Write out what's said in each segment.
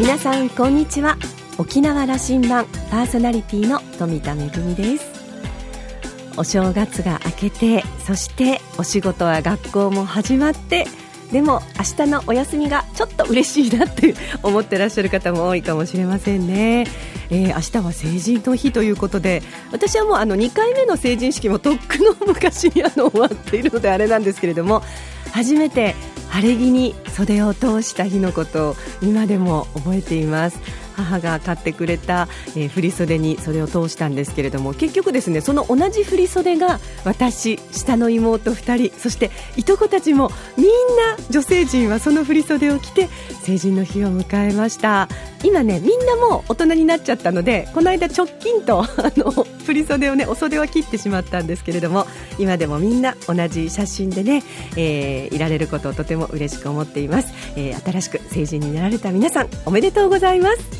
皆さんこんにちは。沖縄羅針盤パーソナリティの富田恵です。お正月が明けてそしてお仕事は学校も始まってでも明日のお休みがちょっと嬉しいなって思ってらっしゃる方も多いかもしれませんね、えー、明日は成人の日ということで私はもうあの2回目の成人式もとっくの昔にあの終わっているのであれなんですけれども初めて晴れ着に袖を通した日のことを今でも覚えています。母が買ってくれた、えー、振袖に袖を通したんですけれども結局ですねその同じ振袖が私下の妹2人そしていとこたちもみんな女性陣はその振袖を着て成人の日を迎えました。今ねみんなもう大人になっちゃったのでこの間直近と あの振袖をねお袖は切ってしまったんですけれども今でもみんな同じ写真でね、えー、いられることをとても嬉しく思っています、えー、新しく成人になられた皆さんおめでとうございます。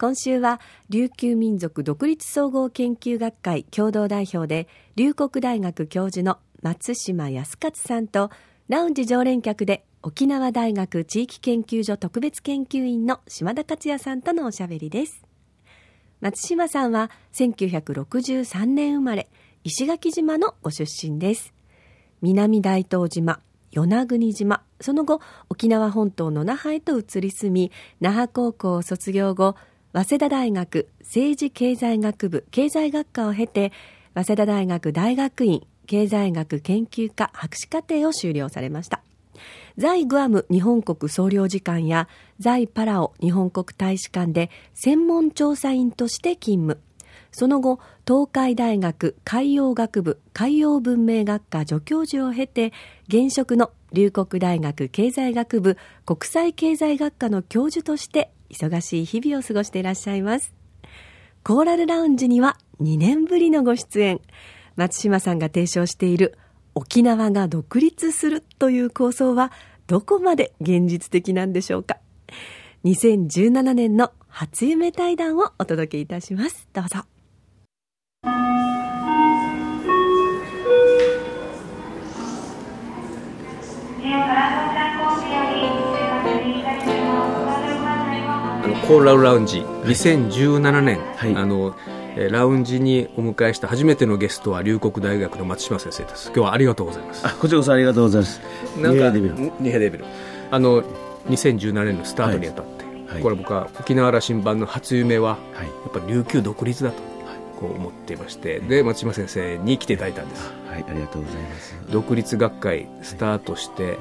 今週は琉球民族独立総合研究学会共同代表で龍谷大学教授の松島康勝さんとラウンジ常連客で沖縄大学地域研究所特別研究員の島田克也さんとのおしゃべりです。松島さんは1963年生まれ石垣島のご出身です。南大東島与那国島その後沖縄本島の那覇へと移り住み那覇高校を卒業後早稲田大学政治経済学部経済学科を経て早稲田大学大学院経済学研究科博士課程を修了されました。在グアム日本国総領事館や在パラオ日本国大使館で専門調査員として勤務。その後東海大学海洋学部海洋文明学科助教授を経て現職の龍谷大学経済学部国際経済学科の教授として忙しい日々を過ごしていらっしゃいます。コーラルラウンジには2年ぶりのご出演。松島さんが提唱している沖縄が独立するという構想はどこまで現実的なんでしょうか。2017年の初夢対談をお届けいたします。どうぞ。コーラルラウンジ2017年、はい、あのラウンジにお迎えした初めてのゲストは龍谷大学の松島先生です。今日はありがとうございます。あこちらこそありがとうございます。なんか二ヘデビル。あの2017年のスタートにあたって、はい、これ僕は沖縄羅針盤の初夢は、はい、やっぱり琉球独立だとこう思っていましてで松島先生に来ていただいたんです。はい。ありがとうございます。独立学会スタートして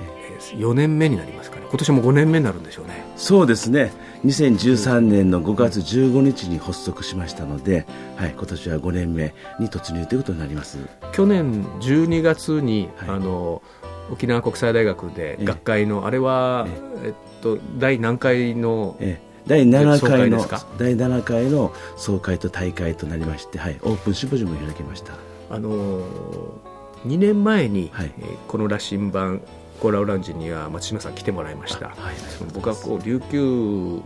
4年目になりますかね。今年も5年目になるんでしょうね。そうですね。2013年の5月15日に発足しましたので、はい、今年は5年目に突入ということになります。去年12月に、はい、あの沖縄国際大学で学会の、あれは、えっと、第何回の、ええ。第7回の第7回の総会と大会となりまして、はい、オープンシンポジウムを開きました。あの2年前に、はい、えー、この羅針盤コーラウランジには松島さん来てもらいました、はい、僕はこう琉球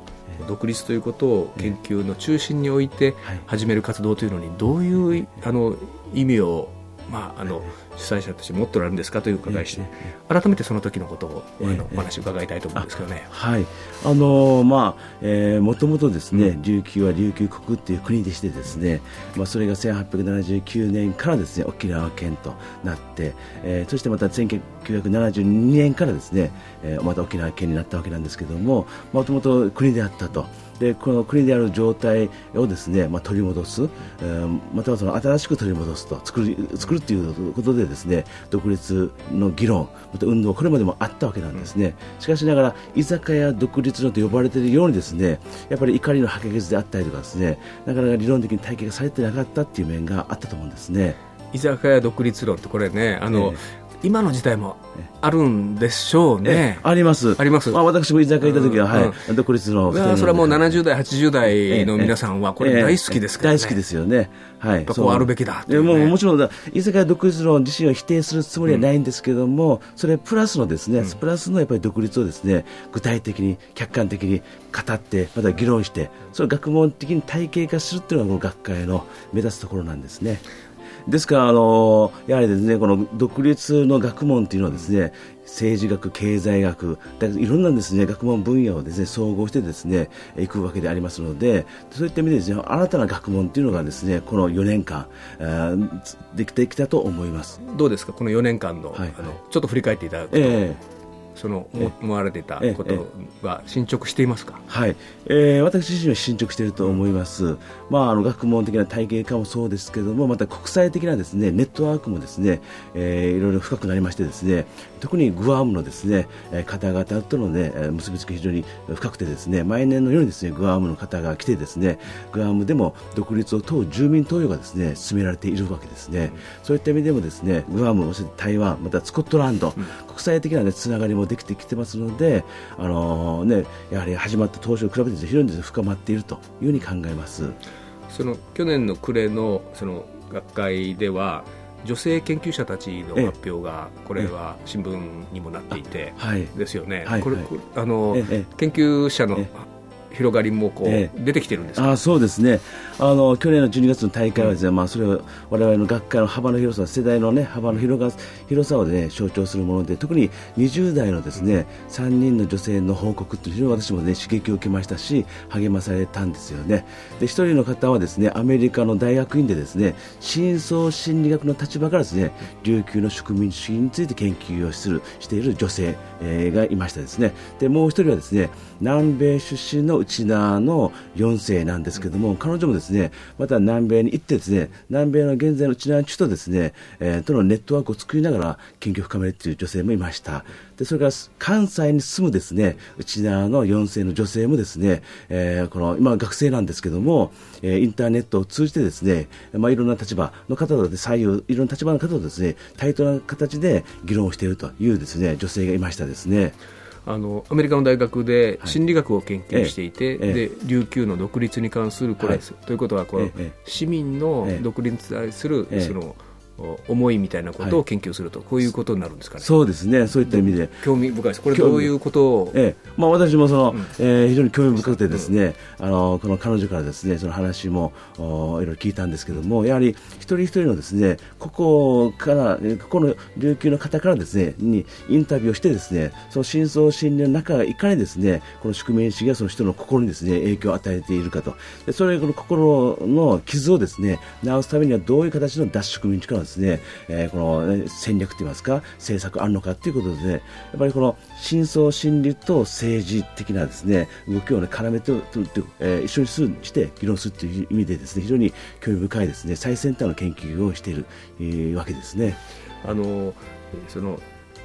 独立ということを研究の中心に置いて始める活動というのにどういうあの意味をまあ、あの主催者として持っておられるんですかという伺いして、改めてその時のことを、あのお話伺いたいと思うんですけどね。はいあのまあえー、もともとですね、琉球は琉球国っていう国でしてですね、まあ、それが1879年からですね沖縄県となって、えー、そしてまた1972年からですね、えー、また沖縄県になったわけなんですけどももともと国であったと。でこの国である状態をですね、まあ、取り戻す、えー、またはその新しく取り戻すと作る作るということでですね独立の議論また運動これまでもあったわけなんですね、しかしながら居酒屋独立論と呼ばれているようにですねやっぱり怒りの吐き気であったりとかですねなかなか理論的に体系がされてなかったっていう面があったと思うんですね。居酒屋独立論ってこれねあの、えー今の時代もあるんでしょうね。あります。あります。まあ、私も居酒屋行った時は、はい、独立の。それはもう70代、80代の皆さんは、これ大好きですからね。大好きですよね。はい。こうあるべきだ。もうもちろん、居酒屋独立論自身を否定するつもりはないんですけども、それプラスのですね、プラスのやっぱり独立をですね、具体的に、客観的に語って、また議論して、それを学問的に体系化するっていうのが、この学会の目指すところなんですね。ですから、あのやはりですねこの独立の学問というのはですね政治学、経済学、いろんなですね学問分野をですね総合してですねいくわけでありますので、そういった意味でですね新たな学問というのがですねこの4年間、できてきたと思います。どうですか？この4年間の、はい、あのちょっと振り返っていただくと。えーその思われていたことは進捗していますか、はい、えー、私自身は進捗していると思います、まあ、あの学問的な体系化もそうですけれどもまた国際的なですねネットワークもですね、えー、いろいろ深くなりましてですね特にグアムのですね方々との、ね、結びつき非常に深くてですね毎年のようにですねグアムの方が来てですねグアムでも独立を問う住民投与がですね進められているわけですね、うん、そういった意味でもですねグアム、台湾またスコットランド、うん、国際的な、ね、つながりもできてきてますので、あのー、ね、やはり始まった当初に比べて非常に深まっているというふうに考えます。その去年の暮れのその学会では女性研究者たちの発表が、これは新聞にもなっていて、ですよね、これ、あの研究者の広がりもこう、え出てきてるんですあそうですね。あの去年の12月の大会はですね、うん、まあ、それを我々の学会の幅の広さ世代の、ね、幅の広が広さを、ね、象徴するもので特に20代のですね、うん、3人の女性の報告というのは私も、ね、刺激を受けましたし励まされたんですよね。で1人の方はですねアメリカの大学院でですね深層心理学の立場からですね琉球の植民地主義について研究をするしている女性、えー、がいましたですね。でもう1人はですね南米出身の内田の4世なんですけども、彼女もですね、また南米に行ってですね、南米の現在の内田地とですね、えー、とのネットワークを作りながら研究を深めるという女性もいました。で、それから関西に住むですね、内田の4世の女性もですね、えー、この、今学生なんですけども、えー、インターネットを通じてですね、まあ、いろんな立場の方と左右、いろんな立場の方とですね、対等な形で議論をしているというですね、女性がいましたですね。あのアメリカの大学で心理学を研究していて、はい、で琉球の独立に関するこれ、はい、ということはこう、市民の独立に対する、その思いみたいなことを研究すると、はい、こういうことになるんですかね？そうですね、そういった意味で。興味深いです。これどういうことを？ええ、まあ私もその、うん、えー、非常に興味深くてですね、うん、あのこの彼女からですね、その話もおいろいろ聞いたんですけども、やはり一人一人のですね、ここからここの琉球の方からですねにインタビューをしてですね、その深層心理の中がいかにですね、この宿命主義がその人の心にですね影響を与えているかと、でそれこの心の傷をですね治すためにはどういう形の脱宿民地かですね、えー、この、ね、戦略といいますか政策あるのかということで、ね、やっぱりこの深層心理と政治的なですね動きを、ね、絡めてえー、一緒にすして議論するという意味でですね非常に興味深いですね最先端の研究をしている、えー、わけですね。あのその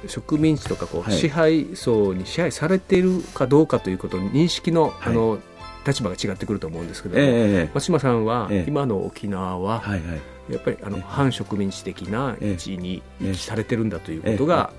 植民地とかこう、はい、支配層に支配されているかどうかということの認識の,、あの立場が違ってくると思うんですけども、えー、松島さんは、今の沖縄は、はいはいやっぱりあの反植民地的な位置に位置されてるんだということが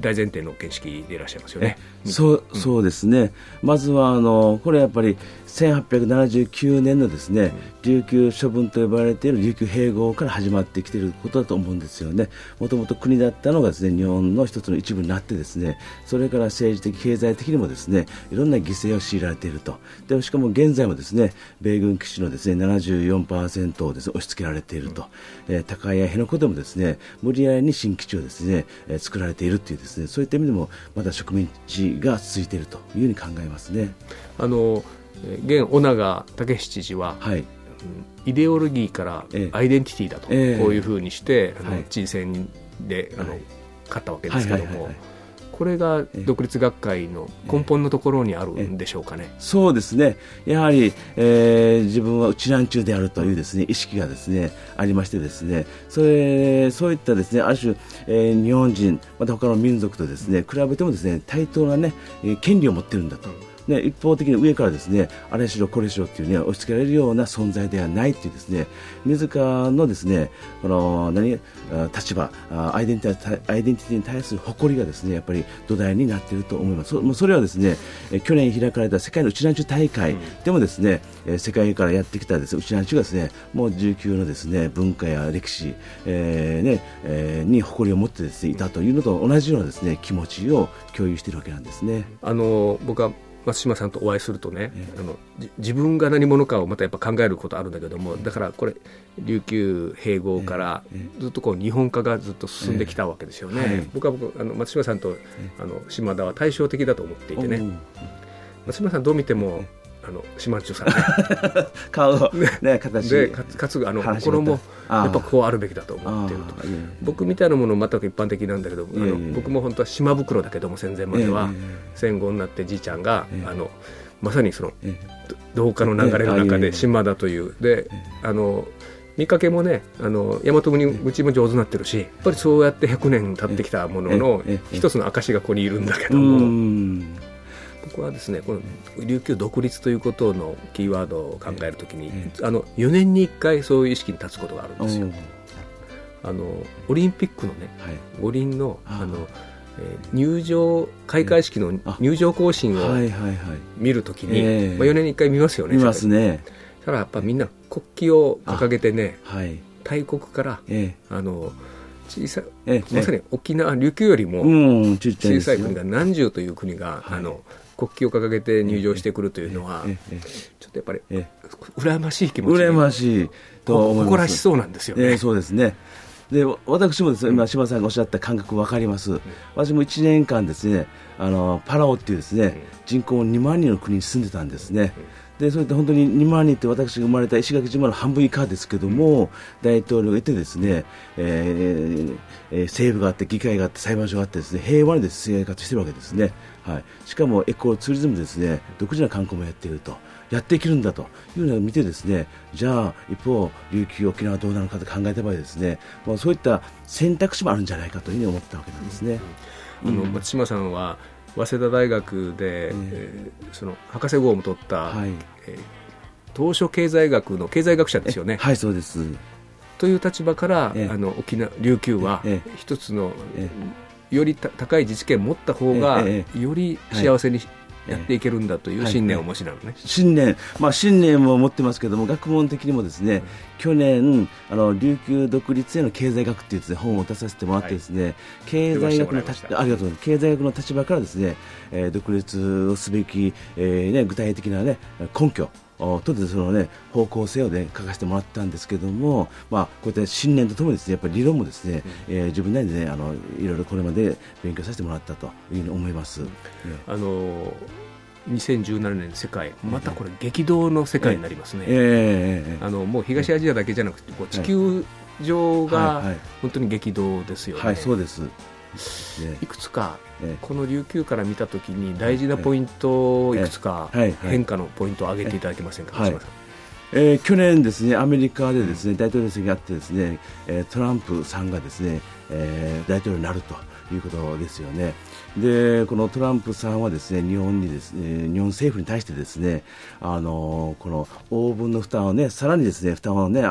大前提の見識でいらっしゃいますよね。そうそうですね、まずはあのこれやっぱり1879年のですね琉球処分と呼ばれている琉球併合から始まってきていることだと思うんですよね。もともと国だったのがですね日本の一つの一部になってですねそれから政治的経済的にもですねいろんな犠牲を強いられていると。でしかも現在もですね米軍基地のですね74%をですね押し付けられていると。えー、高屋辺野古でもですね無理やりに新基地をですね、えー、作られているというですねそういった意味でもまだ植民地が続いているというふうに考えますね。あの現尾長武七知事は、はい、イデオロギーからアイデンティティだと、えー、こういうふうにして、あの知事選であの、勝ったわけですけども。これが独立学会の根本のところにあるんでしょうかね。そうですね。やはり、えー、自分は内乱中であるというですね、意識がですね、ありましてですね、それ、そういったですね、ある種、えー、日本人、また他の民族とですね、比べてもですね、対等なね、権利を持っているんだと。ね、一方的に上からですねあれしろこれしろっていうね押し付けられるような存在ではないっていうですね自らのですねこの何立場アイデンティティアイデンティティに対する誇りがですねやっぱり土台になっていると思いますそそれはですね去年開かれた世界の内南中大会でもですね、うん、世界からやってきたです内南中がですねもう19のですね文化や歴史、えーねえー、に誇りを持ってですねいたというのと同じようなですね気持ちを共有しているわけなんですね。あの僕は松島さんとお会いするとね、ええ、あの自分が何者かをまたやっぱ考えることあるんだけどもだからこれ琉球併合からずっとこう日本化がずっと進んできたわけですよね、僕は僕あの松島さんとあの島田は対照的だと思っていてね。松島さんどう見てもあの島中さんね。顔ね形でかつあの心もやっぱこうあるべきだと思っていると僕みたいなもの全く一般的なんだけどあの僕も本当は島袋だけども戦前までは戦後になってじいちゃんがあのまさにその同化の流れの中で島田というであの見かけもねあの大和国うちも上手になってるしやっぱりそうやって100年経ってきたものの一つの証がここにいるんだけども。僕はですねこの琉球独立ということのキーワードを考えるときに、あの4年に1回そういう意識に立つことがあるんですよ。あのオリンピックのね、はい、五輪のあのえ入場開会式の入場行進を見るときに、まあ、4年に1回見ますよね。見ますね。ただやっぱみんな国旗を掲げてね、はい、大国から、えー、あの小さい、まさに沖縄琉球よりも小さい国が何十という国が、あの国旗を掲げて入場してくるというのは、ちょっとやっぱり、羨ましい気持ち羨ましいと思います。誇らしそうなんですよね。えー、そうですね。で私もですね、今、柴さんがおっしゃった感覚分かります、私も1年間ですね、あのパラオっていうですね、人口2万人の国に住んでたんですね。でそれで本当に2万人って私が生まれた石垣島の半分以下ですけども、大統領がいてですね、えー、政府があって議会があって裁判所があってですね平和に生活してるわけですね。はい、しかもエコツーリズムですね。独自な観光もやっていると。やっていけるんだと。いうのを見てですねじゃあ一方琉球沖縄どうなのかと考えた場合ですねもうそういった選択肢もあるんじゃないかというふうに思ったわけなんですね。うん、あの松島さんは早稲田大学で、えー、その博士号も取った、はい。えー、当初経済学の経済学者ですよね。はいそうです。という立場から、あの沖縄琉球は一つの、より高い自治権を持った方が、より幸せにやっていけるんだという信念をお持ちなのね、信念、まあ、信念も持ってますけども学問的にもですね、うん、去年あの琉球独立への経済学っていうです、ね、本を出させてもらってですね、はい、経済学の立ありがとう経済学の立場からですね、えー、独立をすべき、えーね、具体的な、ね、根拠とでそのね方向性をね書かせてもらったんですけども、まあこうやって信念とともにですねやっぱり理論もですね、うん、えー、自分なりでねあのいろいろこれまで勉強させてもらったというふうに思います。うん、あの2017年世界またこれ激動の世界になりますね、えー、あのもう東アジアだけじゃなくてこう地球上が本当に激動ですよね。はい、はい、そうです。いくつか、この琉球から見たときに大事なポイントをいくつか変化のポイントを挙げていただけませんか、はい。えー、去年ですねアメリカでですね、大統領選があってですね、えー、トランプさんがですね、えー、大統領になるということですよね。でこのトランプさんはですね日本にですね日本政府に対してですねあのこの応分の負担をねさらにですね負担をね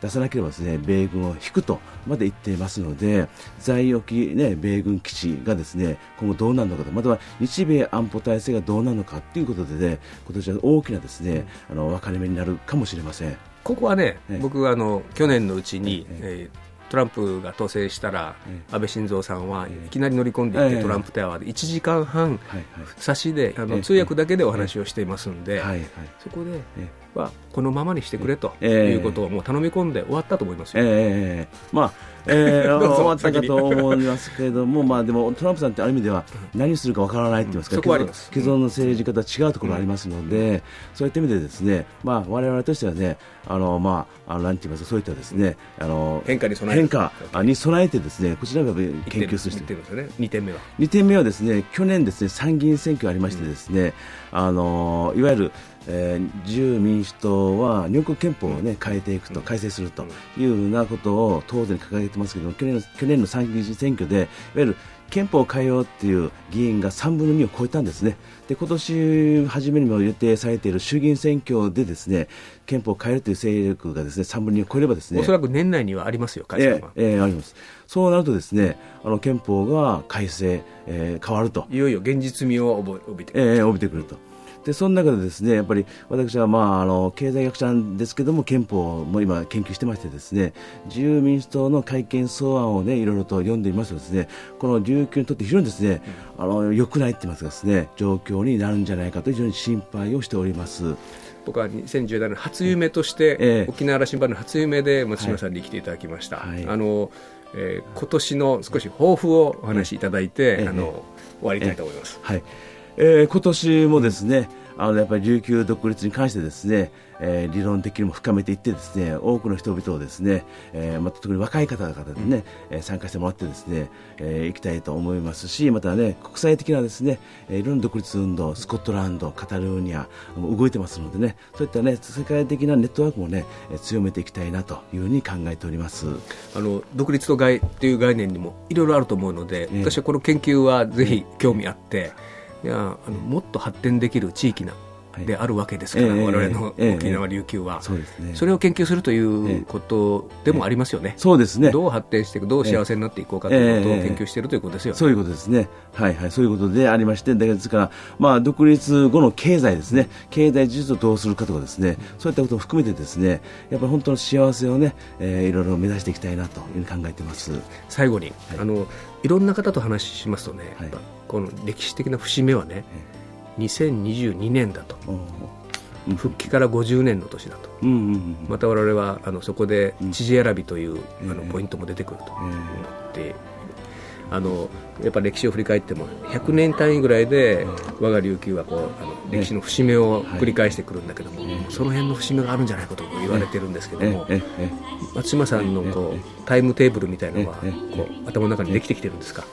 出さなければですね米軍を引くとまで言っていますので在沖ね米軍基地がですね今後どうなるのかとまたは日米安保体制がどうなるのかということでね今年は大きなですねあの分かれ目になるかもしれません。ここはね、僕はあの去年のうちに、えートランプが当選したら、安倍晋三さんはいきなり乗り込んでいって、トランプタワーで1時間半、差しであの通訳だけでお話をしていますんで、そこではこのままにしてくれということをもう頼み込んで終わったと思いますよ。えー、まあえー、終わったかと思いますけれども、まあ、でもトランプさんってある意味では何するかわからないって言いますか、うん、既存の政治家と違うところがありますので、うん、そういった意味でですね、まあ、我々としてはね、あのまあ、あのなんて言いますか、そういったですね、あの変化に備え変化に備えてですね、こちらが研究するてるすよね。2点目は。2点目はですね、去年ですね、参議院選挙ありましてですね、うん、あのいわゆるえー、自由民主党は日本国憲法を、ね、変えていくと、改正するというようなことを当然掲げてますけど去年の去年の参議院選挙でいわゆる憲法を変えようっていう議員が3分の2を超えたんですね。で今年初めにも予定されている衆議院選挙でですね憲法を変えるという勢力がですね3分の2を超えればですねおそらく年内にはありますよ、改正は。えー、えー、あります。そうなるとですねあの憲法が改正、えー、変わると。いよいよ現実味を帯びてくる。えー、帯びてくると。でその中でですねやっぱり私は、まあ、あの経済学者なんですけども憲法も今研究してましてですね自由民主党の改憲草案をねいろいろと読んでみますとですねこの琉球にとって非常にですね、あの良くないって言いますかですね状況になるんじゃないかと非常に心配をしております。僕は2017年初夢として、えー、沖縄羅針盤の初夢で松島さんに来ていただきました。はい、あのえー、今年の少し抱負をお話しいただいて、えー、あの終わりたいと思います。はいえー、今年もですね、あのやっぱり琉球独立に関してですね、えー、理論的にも深めていってですね多くの人々をですね、えー、また特に若い方々でね、うん、参加してもらってですね、えー、いきたいと思いますしまたね国際的なですね、えー、いろんな独立運動スコットランドカタルーニャ動いてますのでねそういったね世界的なネットワークもね強めていきたいなというふうに考えております。あの独立と外という概念にもいろいろあると思うので、私はこの研究はぜひ興味あって、いやあのもっと発展できる地域なであるわけですから、はい、我々の沖縄琉球は、それを研究するということでもありますよね、そうですね。どう発展していく、どう幸せになっていこうかということを研究しているということですよ、ね、そういうことですね、はいはい、そういうことでありまして、ですから、まあ、独立後の経済ですね、経済技術をどうするかとかですね、そういったことを含めてですね、やっぱり本当の幸せをね、えー、いろいろ目指していきたいなというふうに考えています。最後に、はい、あのいろんな方と話しますとね、はい、この歴史的な節目はね、2022年だと、復帰から50年の年だと、また我々はあのそこで知事選びという、あのポイントも出てくると。思って、あのやっぱ歴史を振り返っても100年単位ぐらいで我が琉球はこうあの歴史の節目を繰り返してくるんだけども、その辺の節目があるんじゃないかと言われてるんですけども、松島さんのこうタイムテーブルみたいなのはこう頭の中にできてきてるんですか、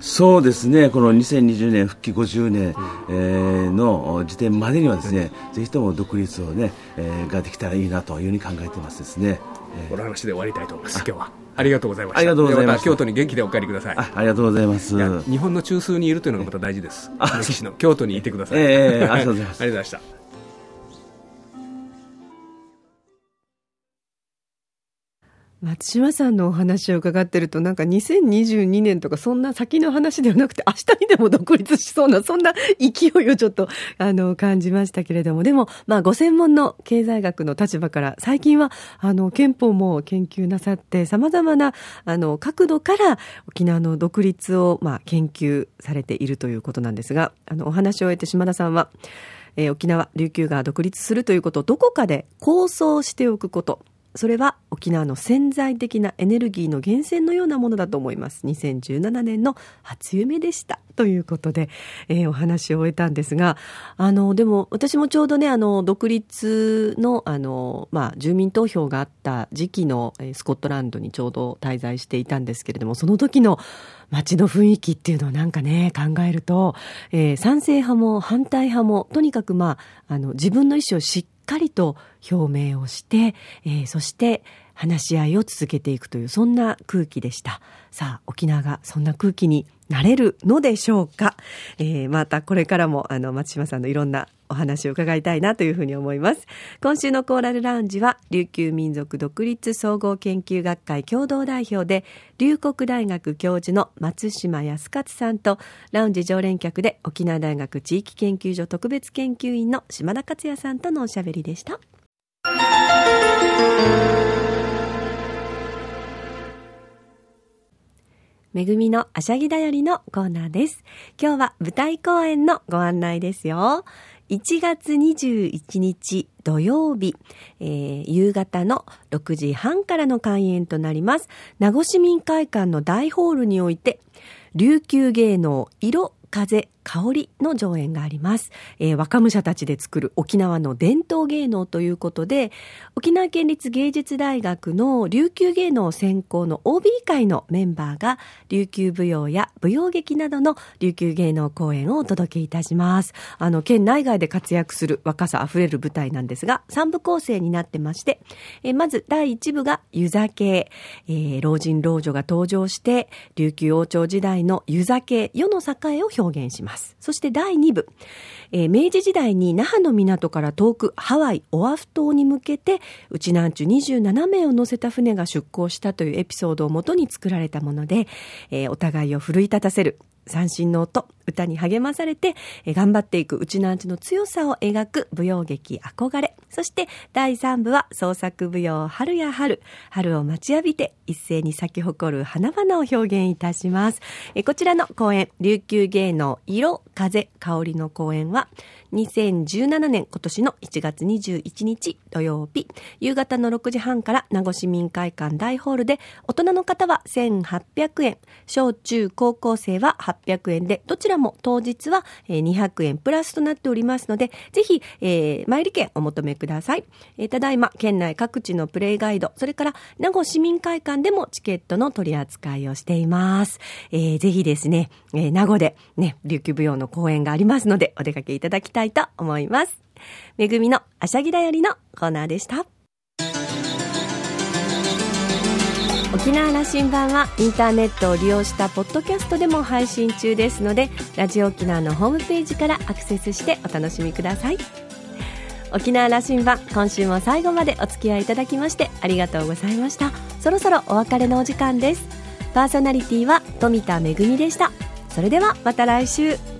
そうですね、この2020年復帰50年、えー、の時点までにはですね、ぜひとも独立をね、えー、ができたらいいなというふうに考えてますですね。この話で終わりたいと思います。今日はありがとうございました。ありがとうございます。京都に元気でお帰りください。あありがとうございます。日本の中枢にいるというのがまた大事です。歴史の京都にいてください。ええー、ありがとうございます。ありがとうございました。松島さんのお話を伺ってると、なんか2022年とかそんな先の話ではなくて、明日にでも独立しそうな、そんな勢いをちょっと、あの、感じましたけれども、でも、まあ、ご専門の経済学の立場から、最近は、あの、憲法も研究なさって、様々な、あの、角度から沖縄の独立を、まあ、研究されているということなんですが、あの、お話を終えて島田さんは、えー、沖縄、琉球が独立するということをどこかで構想しておくこと、それは沖縄の潜在的なエネルギーの源泉のようなものだと思います。2017年の初夢でした。ということで、えー、お話を終えたんですが、あの、でも私もちょうどね、あの、独立の、あの、まあ、住民投票があった時期の、えー、スコットランドにちょうど滞在していたんですけれども、その時の街の雰囲気っていうのをなんかね、考えると、えー、賛成派も反対派も、とにかくまあ、あの、自分の意思をしっかりと表明をして、えー、そして話し合いを続けていくというそんな空気でした。さあ沖縄がそんな空気になれるのでしょうか、えー、またこれからもあの松島さんのいろんなお話を伺いたいなというふうに思います。今週のコーラルラウンジは琉球民族独立総合研究学会共同代表で龍谷大学教授の松島康勝さんとラウンジ常連客で沖縄大学地域研究所特別研究員の島田克也さんとのおしゃべりでした。めぐみのあしゃぎだよりのコーナーです。今日は舞台公演のご案内ですよ。1月21日土曜日、えー、夕方の6時半からの開演となります。名護市民会館の大ホールにおいて、琉球芸能色風香りの上演があります。えー、若武者たちで作る沖縄の伝統芸能ということで、沖縄県立芸術大学の琉球芸能専攻の OB 会のメンバーが、琉球舞踊や舞踊劇などの琉球芸能公演をお届けいたします。あの、県内外で活躍する若さあふれる舞台なんですが、3部構成になってまして、えー、まず第1部が湯酒、えー、老人老女が登場して、琉球王朝時代の湯酒、世の栄を表現します。そして第2部、えー、明治時代に那覇の港から遠くハワイ、オアフ島に向けて、うちなんちゅ27名を乗せた船が出港したというエピソードをもとに作られたもので、えー、お互いを奮い立たせる三振の音、歌に励まされて、え頑張っていくうちのアンチの強さを描く舞踊劇憧れ。そして第3部は創作舞踊春や春。春を待ちわびて一斉に咲き誇る花々を表現いたします。えこちらの公演、琉球芸能色、風、香りの公演は、2017年今年の1月21日土曜日、夕方の6時半から名護市民会館大ホールで、大人の方は1800円、小中高校生は800円で、どちらも当日は200円プラスとなっておりますので、ぜひ、えー、参り券お求めください。えー、ただいま、県内各地のプレイガイド、それから名護市民会館でもチケットの取り扱いをしています。えー、ぜひですね、えー、名護でね、琉球舞踊の公演がありますので、お出かけいただきたいと思います。めぐみのあしゃぎだよりのコーナーでした。沖縄羅針盤はインターネットを利用したポッドキャストでも配信中ですのでラジオ沖縄のホームページからアクセスしてお楽しみください。沖縄羅針盤今週も最後までお付き合いいただきましてありがとうございました。そろそろお別れのお時間です。パーソナリティは富田恵でした。それではまた来週。